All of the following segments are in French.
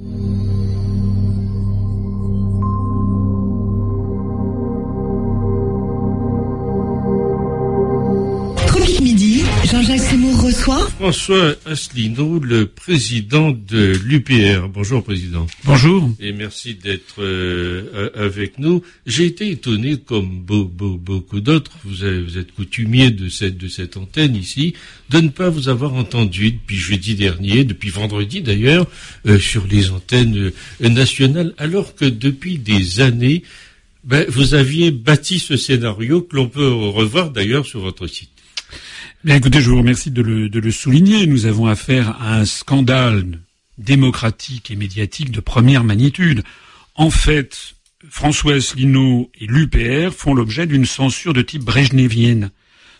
Mm-hmm. François Asselineau, le président de l'UPR. Bonjour, président. Bonjour. Et merci d'être euh, avec nous. J'ai été étonné, comme beaucoup d'autres, vous, êtes coutumier de cette, de cette antenne ici, de ne pas vous avoir entendu depuis jeudi dernier, depuis vendredi d'ailleurs, euh, sur les antennes euh, nationales, alors que depuis des années, ben, vous aviez bâti ce scénario que l'on peut revoir d'ailleurs sur votre site. Écoutez, je vous remercie de le, de le souligner. Nous avons affaire à un scandale démocratique et médiatique de première magnitude. En fait, François Asselineau et l'UPR font l'objet d'une censure de type brejnevienne.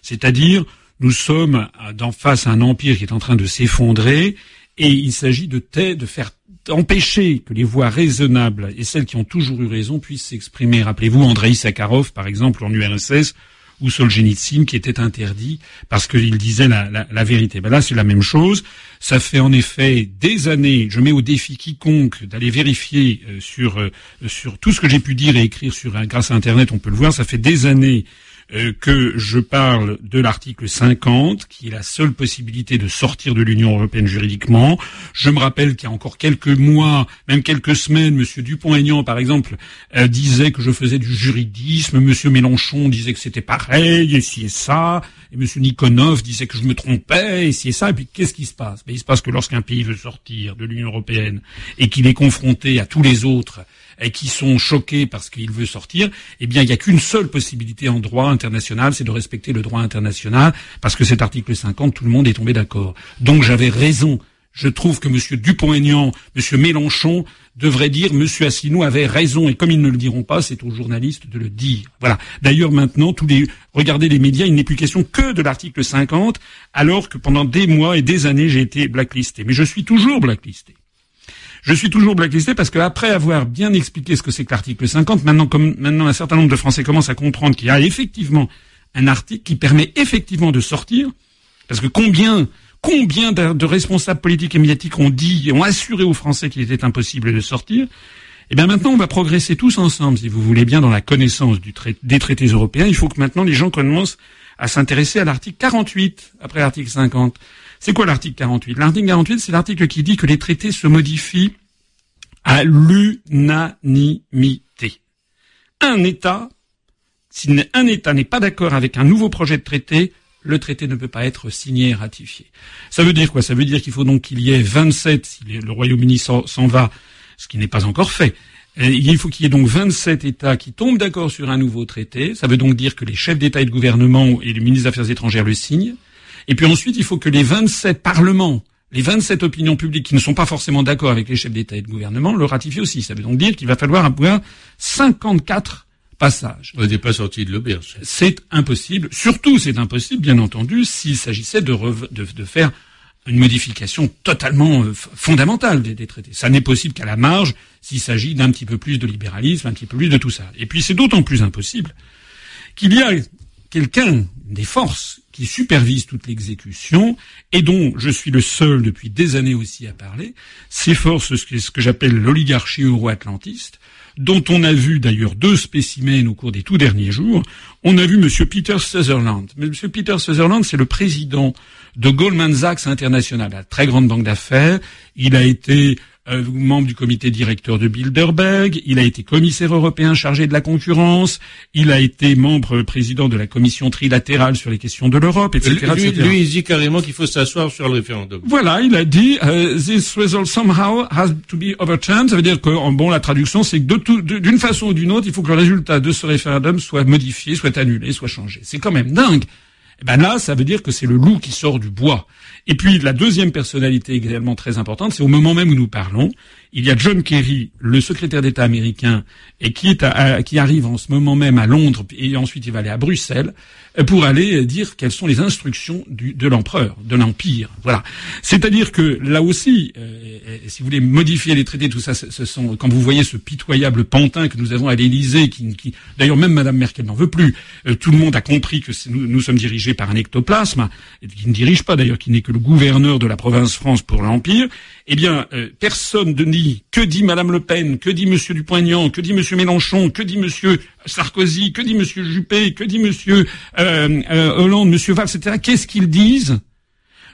C'est-à-dire, nous sommes d'en face à un empire qui est en train de s'effondrer et il s'agit de, de faire empêcher que les voix raisonnables et celles qui ont toujours eu raison puissent s'exprimer. Rappelez-vous Andrei Sakharov, par exemple, en URSS, ou Solzhenitsyn qui était interdit parce qu'il disait la, la, vérité. Ben là, c'est la même chose. Ça fait en effet des années. Je mets au défi quiconque d'aller vérifier euh, sur euh, sur tout ce que j'ai pu dire et écrire sur grâce à Internet. On peut le voir. Ça fait des années euh, que je parle de l'article 50, qui est la seule possibilité de sortir de l'Union européenne juridiquement. Je me rappelle qu'il y a encore quelques mois, même quelques semaines, Monsieur Dupont-Aignan, par exemple, euh, disait que je faisais du juridisme. Monsieur Mélenchon disait que c'était pareil, et si et ça. Et Monsieur Nikonov disait que je me trompais, et si et ça. Et puis qu'est-ce qui se passe? Ben, Il se passe que lorsqu'un pays veut sortir de l'Union européenne et qu'il est confronté à tous les autres et qui sont choqués parce qu'il veut sortir, eh bien, il n'y a qu'une seule possibilité en droit international, c'est de respecter le droit international, parce que cet article 50, tout le monde est tombé d'accord. Donc j'avais raison. Je trouve que M. Dupont-Aignan, M. Mélenchon devraient dire M. Asselineau avait raison et comme ils ne le diront pas, c'est aux journalistes de le dire. Voilà. D'ailleurs maintenant, tous les regardez les médias, il n'est plus question que de l'article 50, alors que pendant des mois et des années j'ai été blacklisté. Mais je suis toujours blacklisté. Je suis toujours blacklisté parce qu'après avoir bien expliqué ce que c'est que l'article 50, maintenant, comme maintenant un certain nombre de Français commencent à comprendre qu'il y a effectivement un article qui permet effectivement de sortir, parce que combien combien de, responsables politiques et médiatiques ont dit et ont assuré aux Français qu'il était impossible de sortir, eh bien maintenant on va progresser tous ensemble, si vous voulez bien, dans la connaissance des traités européens. Il faut que maintenant les gens commencent à s'intéresser à l'article 48 après l'article 50. C'est quoi l'article 48 L'article 48, c'est l'article qui dit que les traités se modifient à l'unanimité. Un État, si un État n'est pas d'accord avec un nouveau projet de traité, le traité ne peut pas être signé et ratifié. Ça veut dire quoi? Ça veut dire qu'il faut donc qu'il y ait 27, si le Royaume-Uni s'en va, ce qui n'est pas encore fait. Il faut qu'il y ait donc 27 États qui tombent d'accord sur un nouveau traité. Ça veut donc dire que les chefs d'État et de gouvernement et les ministres des Affaires étrangères le signent. Et puis ensuite, il faut que les 27 parlements, les 27 opinions publiques qui ne sont pas forcément d'accord avec les chefs d'État et de gouvernement le ratifient aussi. Ça veut donc dire qu'il va falloir avoir 54 passages. On n'est pas sorti de l'auberge. C'est impossible. Surtout, c'est impossible, bien entendu, s'il s'agissait de, de, faire une modification totalement euh, fondamentale des, des, traités. Ça n'est possible qu'à la marge s'il s'agit d'un petit peu plus de libéralisme, un petit peu plus de tout ça. Et puis c'est d'autant plus impossible qu'il y a quelqu'un des forces qui supervise toute l'exécution et dont je suis le seul depuis des années aussi à parler, ces forces, ce que j'appelle l'oligarchie euro-atlantiste, dont on a vu d'ailleurs deux spécimens au cours des tout derniers jours. On a vu M. Peter Sutherland. M. Peter Sutherland, c'est le président de Goldman Sachs International, la très grande banque d'affaires. Il a été euh, membre du comité directeur de Bilderberg, il a été commissaire européen chargé de la concurrence, il a été membre président de la commission trilatérale sur les questions de l'Europe, etc., lui, Lui, il dit carrément qu'il faut s'asseoir sur le référendum. Voilà, il a dit uh, this result somehow has to be overturned. Ça veut dire que, en bon, la traduction, c'est que d'une façon ou d'une autre, il faut que le résultat de ce référendum soit modifié, soit annulé, soit changé. C'est quand même dingue. Eh ben là, ça veut dire que c'est le loup qui sort du bois. Et puis la deuxième personnalité également très importante, c'est au moment même où nous parlons, il y a John Kerry, le secrétaire d'État américain, et qui, est qui arrive en ce moment même à Londres, et ensuite il va aller à Bruxelles, pour aller dire quelles sont les instructions du, de l'empereur, de l'empire. Voilà. C'est-à-dire que là aussi, euh, si vous voulez modifier les traités, tout ça, ce sont quand vous voyez ce pitoyable pantin que nous avons à l'Élysée, qui, qui d'ailleurs même Madame Merkel n'en veut plus. Euh, tout le monde a compris que nous, nous, sommes dirigés par un ectoplasme, qui ne dirige pas d'ailleurs, qui n'est que le gouverneur de la province France pour l'Empire, eh bien, euh, personne ne dit que dit Madame Le Pen, que dit Monsieur Dupont-Aignan, que dit Monsieur Mélenchon, que dit Monsieur Sarkozy, que dit Monsieur Juppé, que dit Monsieur euh, euh, Hollande, Monsieur Valls, etc. Qu'est-ce qu'ils disent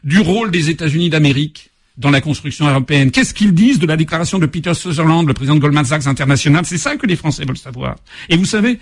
du rôle des États-Unis d'Amérique dans la construction européenne? Qu'est-ce qu'ils disent de la déclaration de Peter Sutherland, le président de Goldman Sachs International? C'est ça que les Français veulent savoir. Et vous savez,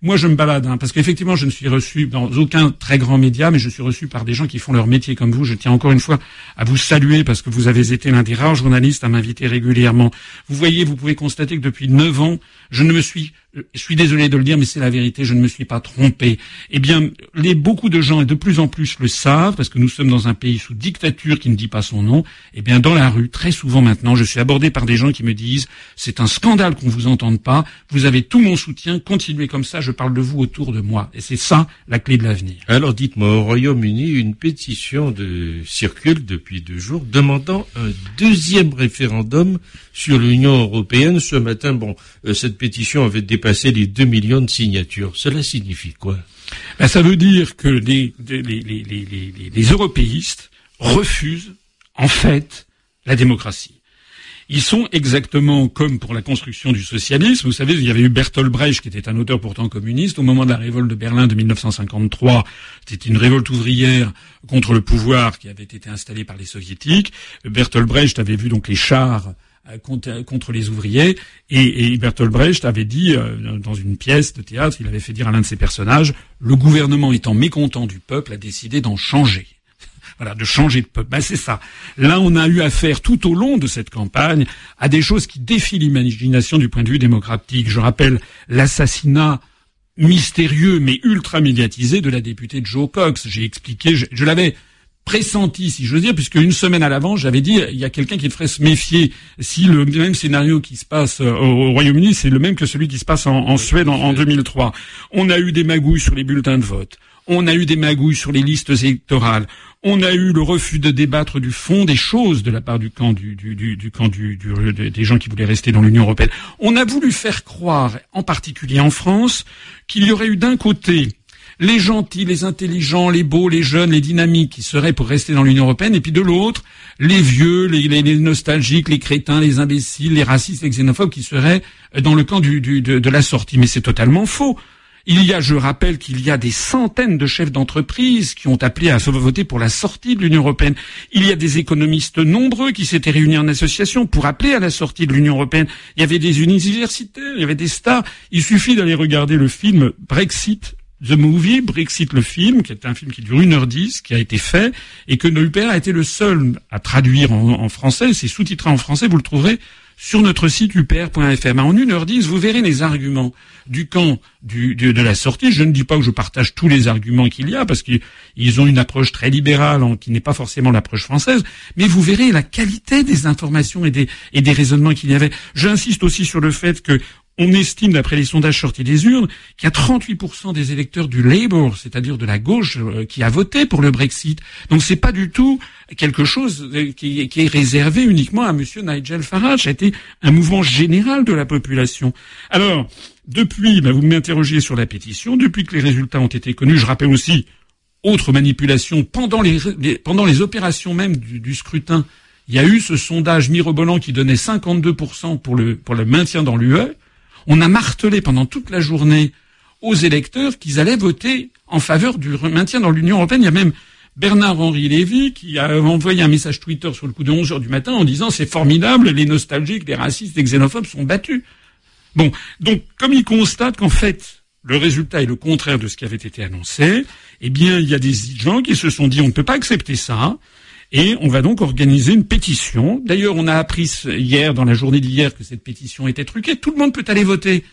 moi, je me balade, hein, parce qu'effectivement, je ne suis reçu dans aucun très grand média, mais je suis reçu par des gens qui font leur métier comme vous. Je tiens encore une fois à vous saluer parce que vous avez été l'un des rares journalistes à m'inviter régulièrement. Vous voyez, vous pouvez constater que depuis neuf ans, je ne me suis je suis désolé de le dire, mais c'est la vérité, je ne me suis pas trompé. Eh bien, les, beaucoup de gens, et de plus en plus le savent, parce que nous sommes dans un pays sous dictature qui ne dit pas son nom, eh bien, dans la rue, très souvent maintenant, je suis abordé par des gens qui me disent, c'est un scandale qu'on vous entende pas, vous avez tout mon soutien, continuez comme ça, je parle de vous autour de moi. Et c'est ça, la clé de l'avenir. Alors, dites-moi, au Royaume-Uni, une pétition de circule depuis deux jours demandant un deuxième référendum sur l'Union européenne. Ce matin, bon, euh, cette pétition avait dépassé les 2 millions de signatures. Cela signifie quoi? Ben, Ça veut dire que les, les, européistes refusent, en fait, la démocratie. Ils sont exactement comme pour la construction du socialisme. Vous savez, il y avait eu Bertolt Brecht, qui était un auteur pourtant communiste. Au moment de la révolte de Berlin de 1953, c'était une révolte ouvrière contre le pouvoir qui avait été installé par les soviétiques. Bertolt Brecht avait vu donc les chars euh, contre, les ouvriers. Et, Bertolt Brecht avait dit, euh, dans une pièce de théâtre, il avait fait dire à l'un de ses personnages, le gouvernement étant mécontent du peuple a décidé d'en changer. voilà, de changer de peuple. Ben, c'est ça. Là, on a eu affaire tout au long de cette campagne à des choses qui défient l'imagination du point de vue démocratique. Je rappelle l'assassinat mystérieux mais ultra médiatisé de la députée Joe Cox. J'ai expliqué, je l'avais pressenti, si je veux dire, puisque une semaine à l'avant, j'avais dit, il y a quelqu'un qui devrait se méfier si le même scénario qui se passe euh, au Royaume-Uni, c'est le même que celui qui se passe en, Suède en, en 2003. On a eu des magouilles sur les bulletins de vote. On a eu des magouilles sur les listes électorales. On a eu le refus de débattre du fond des choses de la part du camp du, du, du, du camp du, des gens qui voulaient rester dans l'Union européenne. On a voulu faire croire, en particulier en France, qu'il y aurait eu d'un côté les gentils, les intelligents, les beaux, les jeunes, les dynamiques qui seraient pour rester dans l'Union européenne, et puis de l'autre, les vieux, les, nostalgiques, les crétins, les imbéciles, les racistes, les xénophobes qui seraient dans le camp de la sortie. Mais c'est totalement faux. Il y a, je rappelle qu'il y a des centaines de chefs d'entreprise qui ont appelé à se voter pour la sortie de l'Union européenne. Il y a des économistes nombreux qui s'étaient réunis en association pour appeler à la sortie de l'Union européenne. Il y avait des universitaires, il y avait des stars. Il suffit d'aller regarder le film Brexit The Movie, Brexit le film, qui est un film qui dure 1h10, qui a été fait, et que nos UPR a été le seul à traduire en, français, c'est sous-titré en français, vous le trouverez sur notre site upr.fr. En 1h10, vous verrez les arguments du camp de, la sortie. Je ne dis pas que je partage tous les arguments qu'il y a, parce qu'ils ont une approche très libérale, qui n'est pas forcément l'approche française, mais vous verrez la qualité des informations et des raisonnements qu'il y avait. J'insiste aussi sur le fait que on estime, d'après les sondages sortis des urnes, qu'il y a 38% des électeurs du Labour, c'est-à-dire de la gauche, euh, qui a voté pour le Brexit. Donc c'est pas du tout quelque chose euh, qui, est réservé uniquement à Monsieur Nigel Farage. Ça a été un mouvement général de la population. Alors, depuis, ben, vous m'interrogez sur la pétition, depuis que les résultats ont été connus, je rappelle aussi, autre manipulation, pendant les, pendant les opérations même du, du scrutin, il y a eu ce sondage mirobolant qui donnait 52% pour le, pour le maintien dans l'UE. On a martelé pendant toute la journée aux électeurs qu'ils allaient voter en faveur du maintien dans l'Union européenne. Il y a même Bernard-Henri Lévy qui a envoyé un message Twitter sur le coup de 11 heures du matin en disant c'est formidable, les nostalgiques, les racistes, les xénophobes sont battus. Bon, donc comme il constate qu'en fait le résultat est le contraire de ce qui avait été annoncé, eh bien il y a des gens qui se sont dit on ne peut pas accepter ça. Et on va donc organiser une pétition. D'ailleurs, on a appris hier, dans la journée d'hier, que cette pétition était truquée. Tout le monde peut aller voter.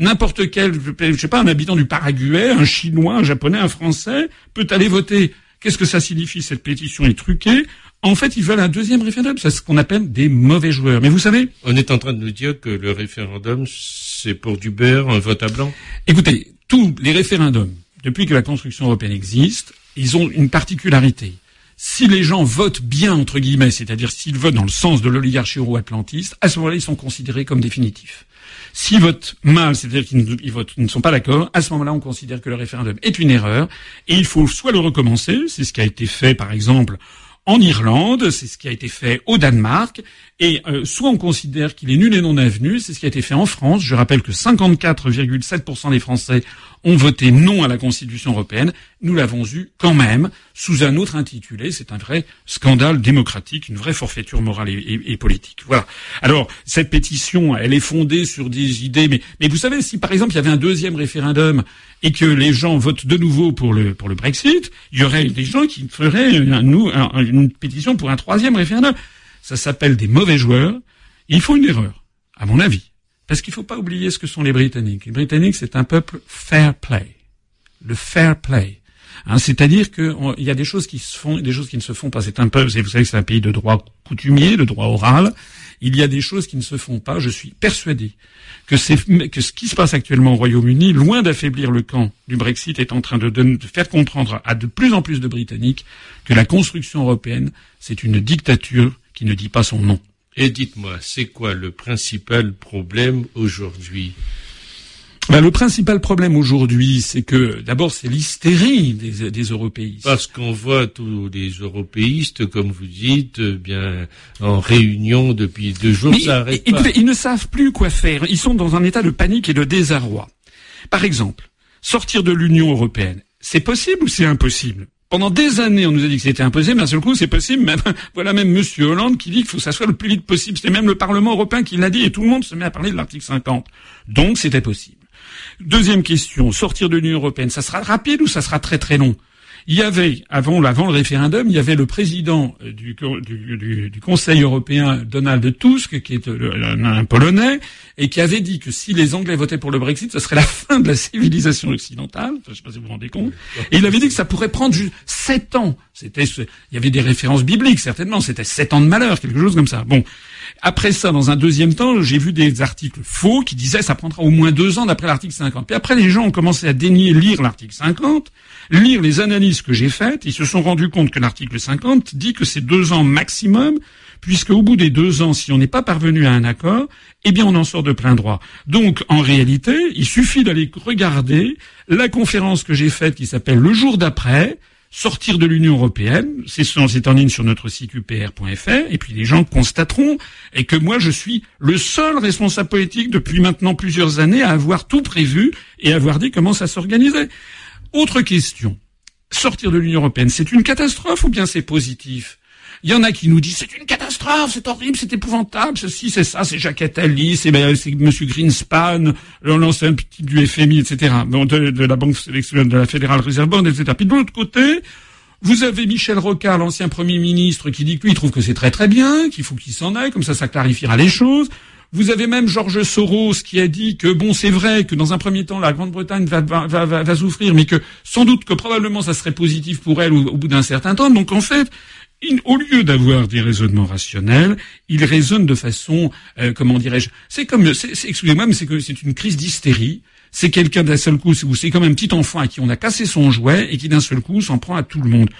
N'importe quel, je sais pas, un habitant du Paraguay, un Chinois, un Japonais, un Français peut aller voter. Qu'est-ce que ça signifie Cette pétition est truquée? En fait, ils veulent un deuxième référendum. C'est ce qu'on appelle des mauvais joueurs. Mais vous savez... On est en train de nous dire que le référendum, c'est pour du beurre, un vote à blanc Écoutez, tous les référendums, depuis que la construction européenne existe, ils ont une particularité si les gens votent bien, entre guillemets, c'est-à-dire s'ils votent dans le sens de l'oligarchie euro-atlantiste, à ce moment-là, ils sont considérés comme définitifs. S'ils votent mal, c'est-à-dire qu'ils ne sont pas d'accord, à ce moment-là, on considère que le référendum est une erreur, et il faut soit le recommencer, c'est ce qui a été fait, par exemple, en Irlande, c'est ce qui a été fait au Danemark, et euh, soit on considère qu'il est nul et non avenu, c'est ce qui a été fait en France. Je rappelle que 54,7% des Français ont voté non à la Constitution européenne. Nous l'avons eu quand même sous un autre intitulé. C'est un vrai scandale démocratique, une vraie forfaiture morale et, politique. Voilà. Alors cette pétition, elle est fondée sur des idées, mais, vous savez, si par exemple il y avait un deuxième référendum et que les gens votent de nouveau pour le pour le Brexit, il y aurait des gens qui feraient une pétition pour un troisième référendum ça s'appelle des mauvais joueurs. Ils font une erreur, à mon avis. Parce qu'il ne faut pas oublier ce que sont les Britanniques. Les Britanniques, c'est un peuple fair play. Le fair play. Hein, C'est-à-dire qu'il y a des choses qui se font et des choses qui ne se font pas. C'est un peuple, vous savez que c'est un pays de droit coutumier, de droit oral. Il y a des choses qui ne se font pas. Je suis persuadé que, ce qui se passe actuellement au Royaume-Uni, loin d'affaiblir le camp du Brexit, est en train de, faire comprendre à de plus en plus de Britanniques que la construction européenne, c'est une dictature qui ne dit pas son nom. Et dites-moi, c'est quoi le principal problème aujourd'hui ben, le principal problème aujourd'hui, c'est que d'abord c'est l'hystérie des, des, européistes. Parce qu'on voit tous les européistes, comme vous dites, bien en réunion depuis deux jours, ça arrête pas. Ils ne savent plus quoi faire. Ils sont dans un état de panique et de désarroi. Par exemple, sortir de l'Union européenne, c'est possible ou c'est impossible? Pendant des années, on nous a dit que c'était impossible, mais à seul coup, c'est possible. Même, voilà même Monsieur Hollande qui dit qu'il faut que ça soit le plus vite possible. C'est même le Parlement européen qui l'a dit, et tout le monde se met à parler de l'article 50. Donc, c'était possible. Deuxième question, sortir de l'Union européenne, ça sera rapide ou ça sera très très long? Il y avait, avant, le référendum, il y avait le président euh, du, Conseil européen, Donald Tusk, qui est euh, un, Polonais, et qui avait dit que si les Anglais votaient pour le Brexit, ce serait la fin de la civilisation occidentale. Je ne sais pas si vous vous rendez compte. Et il avait dit que ça pourrait prendre juste sept ans. C'était, il y avait des références bibliques, certainement. C'était sept ans de malheur, quelque chose comme ça. Bon. Après ça, dans un deuxième temps, j'ai vu des articles faux qui disaient ça prendra au moins deux ans d'après l'article 50. Puis après, les gens ont commencé à dénier lire l'article 50, lire les analyses que j'ai faites. Ils se sont rendus compte que l'article 50 dit que c'est deux ans maximum, puisque au bout des deux ans, si on n'est pas parvenu à un accord, eh bien, on en sort de plein droit. Donc, en réalité, il suffit d'aller regarder la conférence que j'ai faite qui s'appelle Le jour d'après, sortir de l'Union européenne, c'est en ligne sur notre site upr.fr, et puis les gens constateront, et que moi je suis le seul responsable politique depuis maintenant plusieurs années à avoir tout prévu et à avoir dit comment ça s'organisait. Autre question. Sortir de l'Union européenne, c'est une catastrophe ou bien c'est positif? Il y en a qui nous disent c'est une catastrophe, c'est horrible, c'est épouvantable, ceci, c'est ça, c'est Jacques Attali, c'est ben, Monsieur Greenspan, l'ancien petit du FMI, etc. de, de, la Banque de la Fédérale Reserve Bank, etc. Puis de l'autre côté, vous avez Michel Rocard, l'ancien Premier ministre, qui dit que lui, il trouve que c'est très très bien, qu'il faut qu'il s'en aille, comme ça, ça clarifiera les choses. Vous avez même Georges Soros qui a dit que bon, c'est vrai que dans un premier temps, la Grande-Bretagne va, souffrir, mais que sans doute que probablement ça serait positif pour elle au bout d'un certain temps. Donc en fait, au lieu d'avoir des raisonnements rationnels, il raisonne de façon, euh, comment dirais-je, c'est comme, excusez-moi, mais c'est que c'est une crise d'hystérie. C'est quelqu'un d'un seul coup, c'est comme un petit enfant à qui on a cassé son jouet et qui d'un seul coup s'en prend à tout le monde.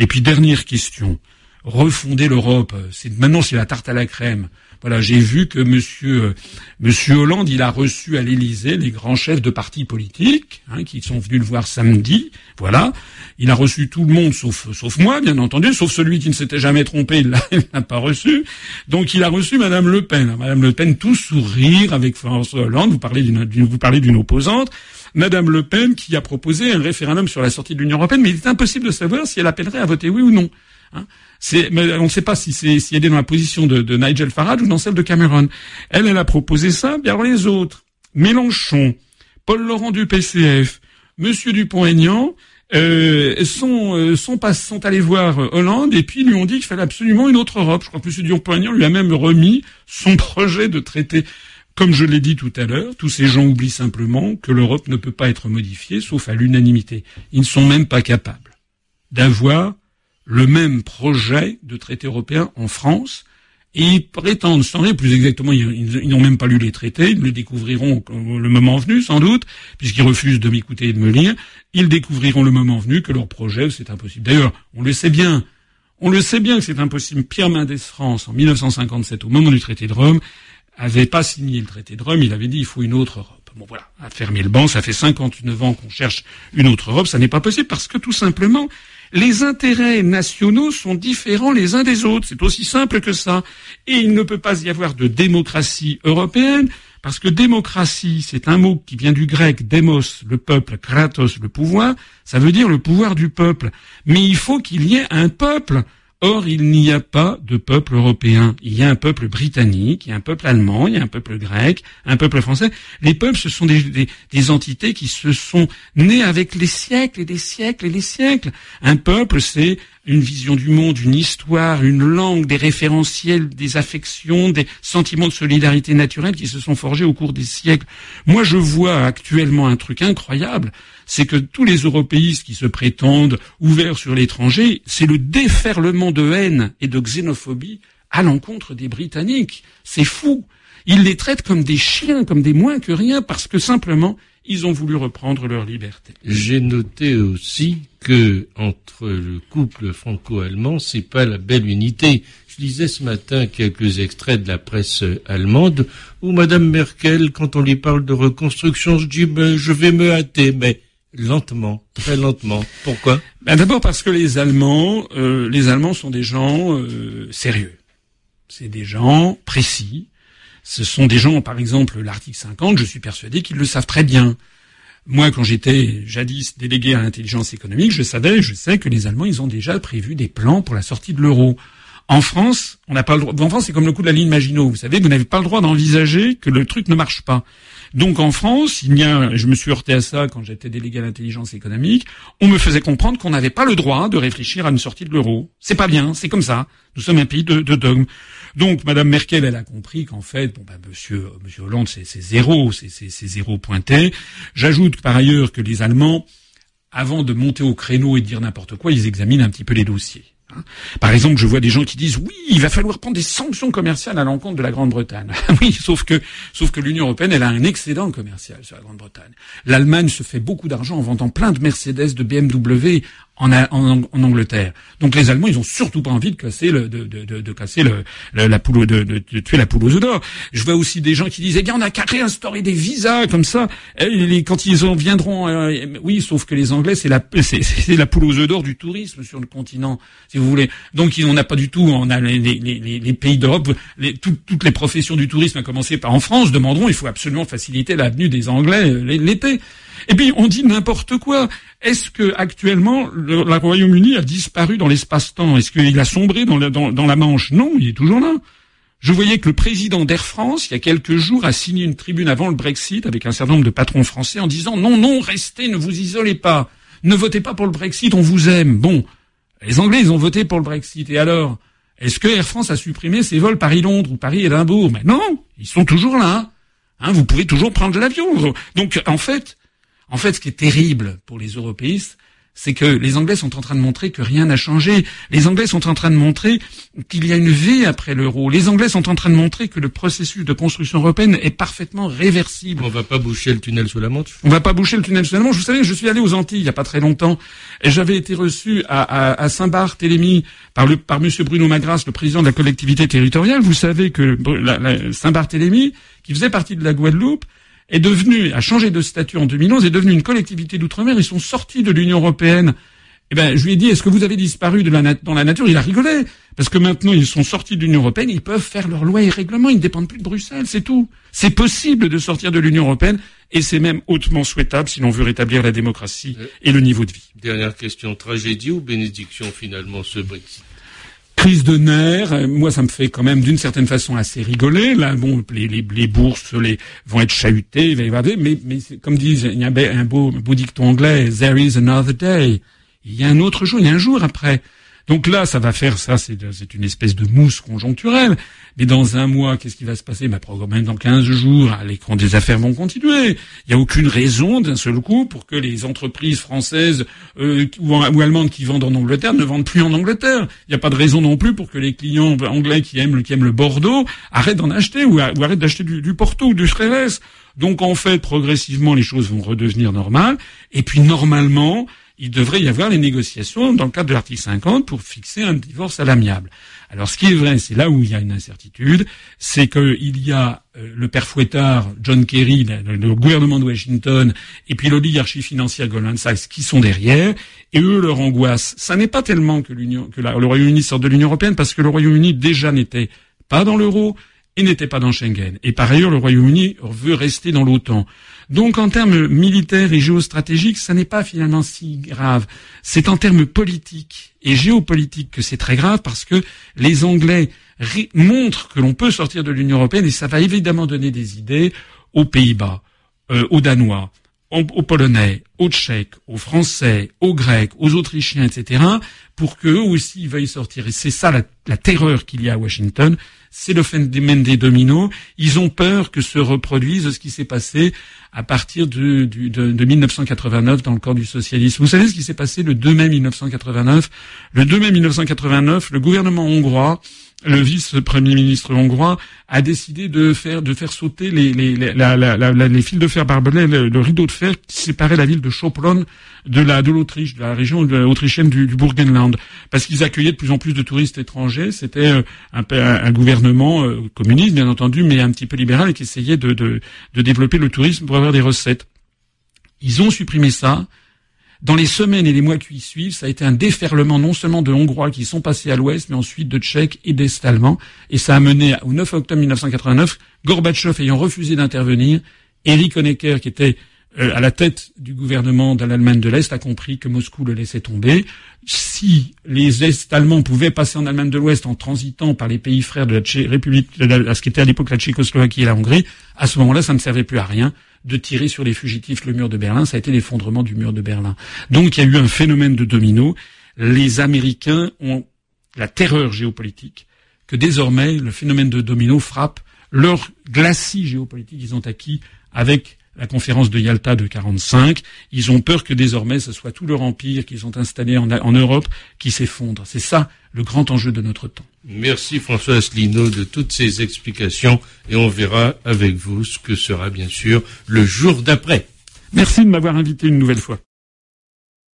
Et puis dernière question, refonder l'Europe, c'est maintenant c'est la tarte à la crème. Voilà, j'ai vu que Monsieur euh, Monsieur Hollande, il a reçu à l'Élysée les grands chefs de partis politiques hein, qui sont venus le voir samedi. Voilà, il a reçu tout le monde sauf sauf moi, bien entendu, sauf celui qui ne s'était jamais trompé, il l'a pas reçu. Donc il a reçu Madame Le Pen. Madame Le Pen, tout sourire avec François Hollande. Vous parlez d'une vous parlez d'une opposante. Madame Le Pen qui a proposé un référendum sur la sortie de l'Union européenne, mais il est impossible de savoir si elle appellerait à voter oui ou non. Hein mais on ne sait pas si, c'est, si elle est dans la position de, Nigel Farage ou dans celle de Cameron. Elle, elle a proposé ça. Bien alors les autres, Mélenchon, Paul Laurent du PCF, Monsieur Dupont-Aignan, euh, sont, euh, sont, pas, sont allés voir Hollande et puis lui ont dit qu'il fallait absolument une autre Europe. Je crois que M. Dupont-Aignan lui a même remis son projet de traité. Comme je l'ai dit tout à l'heure, tous ces gens oublient simplement que l'Europe ne peut pas être modifiée sauf à l'unanimité. Ils ne sont même pas capables d'avoir le même projet de traité européen en France et ils prétendent changer, plus exactement, ils, n'ont même pas lu les traités, ils le découvriront le moment venu, sans doute, puisqu'ils refusent de m'écouter et de me lire, ils découvriront le moment venu que leur projet, c'est impossible. D'ailleurs, on le sait bien, on le sait bien que c'est impossible. Pierre Mendès France, en 1957, au moment du traité de Rome, avait pas signé le traité de Rome, il avait dit il faut une autre Europe. Bon voilà, a fermé le banc, ça fait 59 ans qu'on cherche une autre Europe, ça n'est pas possible parce que tout simplement, Les intérêts nationaux sont différents les uns des autres. C'est aussi simple que ça. Et il ne peut pas y avoir de démocratie européenne parce que démocratie, c'est un mot qui vient du grec demos, le peuple, kratos, le pouvoir. Ça veut dire le pouvoir du peuple. Mais il faut qu'il y ait un peuple. Or, il n'y a pas de peuple européen. Il y a un peuple britannique, il y a un peuple allemand, il y a un peuple grec, un peuple français. Les peuples, ce sont des, entités qui se sont nées avec les siècles et des siècles et des siècles. Un peuple, c'est une vision du monde, une histoire, une langue, des référentiels, des affections, des sentiments de solidarité naturelle qui se sont forgés au cours des siècles. Moi, je vois actuellement un truc incroyable c'est que tous les européistes qui se prétendent ouverts sur l'étranger, c'est le déferlement de haine et de xénophobie à l'encontre des Britanniques. C'est fou. Ils les traitent comme des chiens, comme des moins que rien, parce que simplement, ils ont voulu reprendre leur liberté. J'ai noté aussi que entre le couple franco-allemand, c'est pas la belle unité. Je lisais ce matin quelques extraits de la presse allemande où Madame Merkel, quand on lui parle de reconstruction, je dis ben, je vais me hâter, mais Lentement, très lentement. Pourquoi? Ben D'abord parce que les Allemands, euh, les Allemands sont des gens euh, sérieux. C'est des gens précis. Ce sont des gens, par exemple, l'article 50, je suis persuadé qu'ils le savent très bien. Moi, quand j'étais jadis délégué à l'intelligence économique, je savais, je sais que les Allemands, ils ont déjà prévu des plans pour la sortie de l'euro. En France, on n'a pas le droit. En France, c'est comme le coup de la ligne Maginot. Vous savez, vous n'avez pas le droit d'envisager que le truc ne marche pas. Donc en France, il y a, je me suis heurté à ça quand j'étais délégué à l'intelligence économique, on me faisait comprendre qu'on n'avait pas le droit de réfléchir à une sortie de l'euro. C'est pas bien, c'est comme ça. Nous sommes un pays de, de dogmes. Donc Madame Merkel, elle a compris qu'en fait, bon ben Monsieur Monsieur Hollande, c'est zéro, c'est zéro pointé. J'ajoute par ailleurs que les Allemands, avant de monter au créneau et de dire n'importe quoi, ils examinent un petit peu les dossiers. Hein. Par exemple, je vois des gens qui disent oui, il va falloir prendre des sanctions commerciales à l'encontre de la Grande-Bretagne. oui, sauf que sauf que l'Union européenne, elle a un excédent commercial sur la Grande-Bretagne. L'Allemagne se fait beaucoup d'argent en vendant plein de Mercedes, de BMW en, en, en, Angleterre. Donc les Allemands, ils ont surtout pas envie de casser le, de, de, de, de casser le, la poule, de, de, tuer la poule aux œufs d'or. Je vois aussi des gens qui disent, eh bien, on a qu'à réinstaurer des visas comme ça. Et quand ils en viendront, euh, oui, sauf que les Anglais, c'est la, c'est, la poule aux œufs d'or du tourisme sur le continent, si vous voulez. Donc on n'a pas du tout, on a les, les, les, pays d'Europe, toutes les professions du tourisme, à commencer par en France, demanderont, il faut absolument faciliter l'avenue des Anglais euh, l'été. Et puis on dit n'importe quoi. Est-ce que actuellement le, Royaume-Uni a disparu dans l'espace-temps? Est-ce qu'il a sombré dans la, Manche? Non, il est toujours là. Je voyais que le président d'Air France, il y a quelques jours, a signé une tribune avant le Brexit avec un certain nombre de patrons français en disant non, non, restez, ne vous isolez pas, ne votez pas pour le Brexit, on vous aime. Bon, les Anglais, ils ont voté pour le Brexit. Et alors Est-ce que Air France a supprimé ses vols Paris-Londres ou Paris-Édimbourg? Mais non, ils sont toujours là. Hein, vous pouvez toujours prendre l'avion. Donc, en fait, en fait, ce qui est terrible pour les européistes, c'est que les Anglais sont en train de montrer que rien n'a changé. Les Anglais sont en train de montrer qu'il y a une vie après l'euro. Les Anglais sont en train de montrer que le processus de construction européenne est parfaitement réversible. On va pas boucher le tunnel sous la Manche. On va pas boucher le tunnel sous la Manche. Vous savez, je suis allé aux Antilles il y a pas très longtemps et j'avais été reçu à, Saint-Barthélemy par le par Monsieur Bruno Magras, le président de la collectivité territoriale. Vous savez que Saint-Barthélemy, qui faisait partie de la Guadeloupe, est devenu, a changé de statut en 2011, est devenu une collectivité d'outre-mer. Ils sont sortis de l'Union européenne. Eh ben, je lui ai dit, est-ce que vous avez disparu de la dans la nature? Il a rigolé. Parce que maintenant, ils sont sortis de l'Union européenne, ils peuvent faire leurs lois et règlements, ils ne dépendent plus de Bruxelles, c'est tout. C'est possible de sortir de l'Union européenne, et c'est même hautement souhaitable si l'on veut rétablir la démocratie euh, et le niveau de vie. Dernière question, tragédie ou bénédiction finalement ce Brexit? Crise de nerfs. Euh, moi, ça me fait quand même d'une certaine façon assez rigoler. Là, bon, les, les, les bourses les, vont être chahutées, mais, mais comme disent, il y a un beau, beau dicton anglais, there is another day. Il y a un autre jour, il y a un jour après. Donc là, ça va faire ça, c'est une espèce de mousse conjoncturelle. Mais dans un mois, qu'est-ce qui va se passer? Bah, Même dans 15 jours, les des affaires vont continuer. Il n'y a aucune raison d'un seul coup pour que les entreprises françaises euh, ou, allemandes qui vendent en Angleterre ne vendent plus en Angleterre. Il n'y a pas de raison non plus pour que les clients anglais qui aiment, qui aiment le Bordeaux arrêtent d'en acheter ou, arrêtent d'acheter du, Porto ou du Xérès. Donc en fait, progressivement, les choses vont redevenir normales. Et puis normalement, il devrait y avoir les négociations dans le cadre de l'article 50 pour fixer un divorce à l'amiable. Alors ce qui est vrai, c'est là où il y a une incertitude, c'est qu'il y a euh, le père fouettard, John Kerry, le, gouvernement de Washington, et puis l'oligarchie financière Goldman Sachs qui sont derrière, et eux leur angoisse, ça n'est pas tellement que, que le Royaume-Uni sort de l'Union européenne, parce que le Royaume-Uni déjà n'était pas dans l'euro, et n'était pas dans Schengen. Et par ailleurs, le Royaume-Uni veut rester dans l'OTAN. Donc en termes militaires et géostratégiques, ça n'est pas finalement si grave. C'est en termes politiques et géopolitiques que c'est très grave parce que les Anglais montrent que l'on peut sortir de l'Union européenne et ça va évidemment donner des idées aux Pays-Bas, euh, aux Danois, aux Polonais, aux Tchèques, aux Français, aux Grecs, aux Autrichiens, etc., pour qu'eux aussi veuillent sortir. Et c'est ça la, terreur qu'il y a à Washington, c'est le phénomène des dominos. Ils ont peur que se reproduise ce qui s'est passé à partir de, de, 1989 dans le corps du socialisme. Vous savez ce qui s'est passé le 2 mai 1989 Le 2 mai 1989, le gouvernement hongrois le vice-premier ministre hongrois a décidé de faire de faire sauter les les, les fils de fer barbelés, le, rideau de fer qui séparait la ville de Schopron de la de l'Autriche, de la région autrichienne du, du Burgenland, parce qu'ils accueillaient de plus en plus de touristes étrangers. C'était euh, un, un, gouvernement euh, communiste, bien entendu, mais un petit peu libéral et qui essayait de, de, de développer le tourisme pour avoir des recettes. Ils ont supprimé ça. Dans les semaines et les mois qui suivent, ça a été un déferlement non seulement de Hongrois qui sont passés à l'ouest, mais ensuite de Tchèques et d'Est allemands. Et ça a mené au 9 octobre 1989, Gorbatchev ayant refusé d'intervenir, Erich Honecker, qui était euh, à la tête du gouvernement de l'Allemagne de l'Est, a compris que Moscou le laissait tomber. Si les Est-Allemands pouvaient passer en Allemagne de l'Ouest en transitant par les pays frères de la République, à ce qui était à l'époque la Tchécoslovaquie et la Hongrie, à ce moment-là, ça ne servait plus à rien de tirer sur les fugitifs le mur de Berlin, ça a été l'effondrement du mur de Berlin. Donc il y a eu un phénomène de domino. Les Américains ont la terreur géopolitique que désormais le phénomène de domino frappe leur glacis géopolitique qu'ils ont acquis avec la conférence de Yalta de 45. Ils ont peur que désormais ce soit tout leur empire qu'ils ont installé en, en Europe qui s'effondre. C'est ça le grand enjeu de notre temps. Merci François Asselineau de toutes ces explications et on verra avec vous ce que sera bien sûr le jour d'après. Merci de m'avoir invité une nouvelle fois.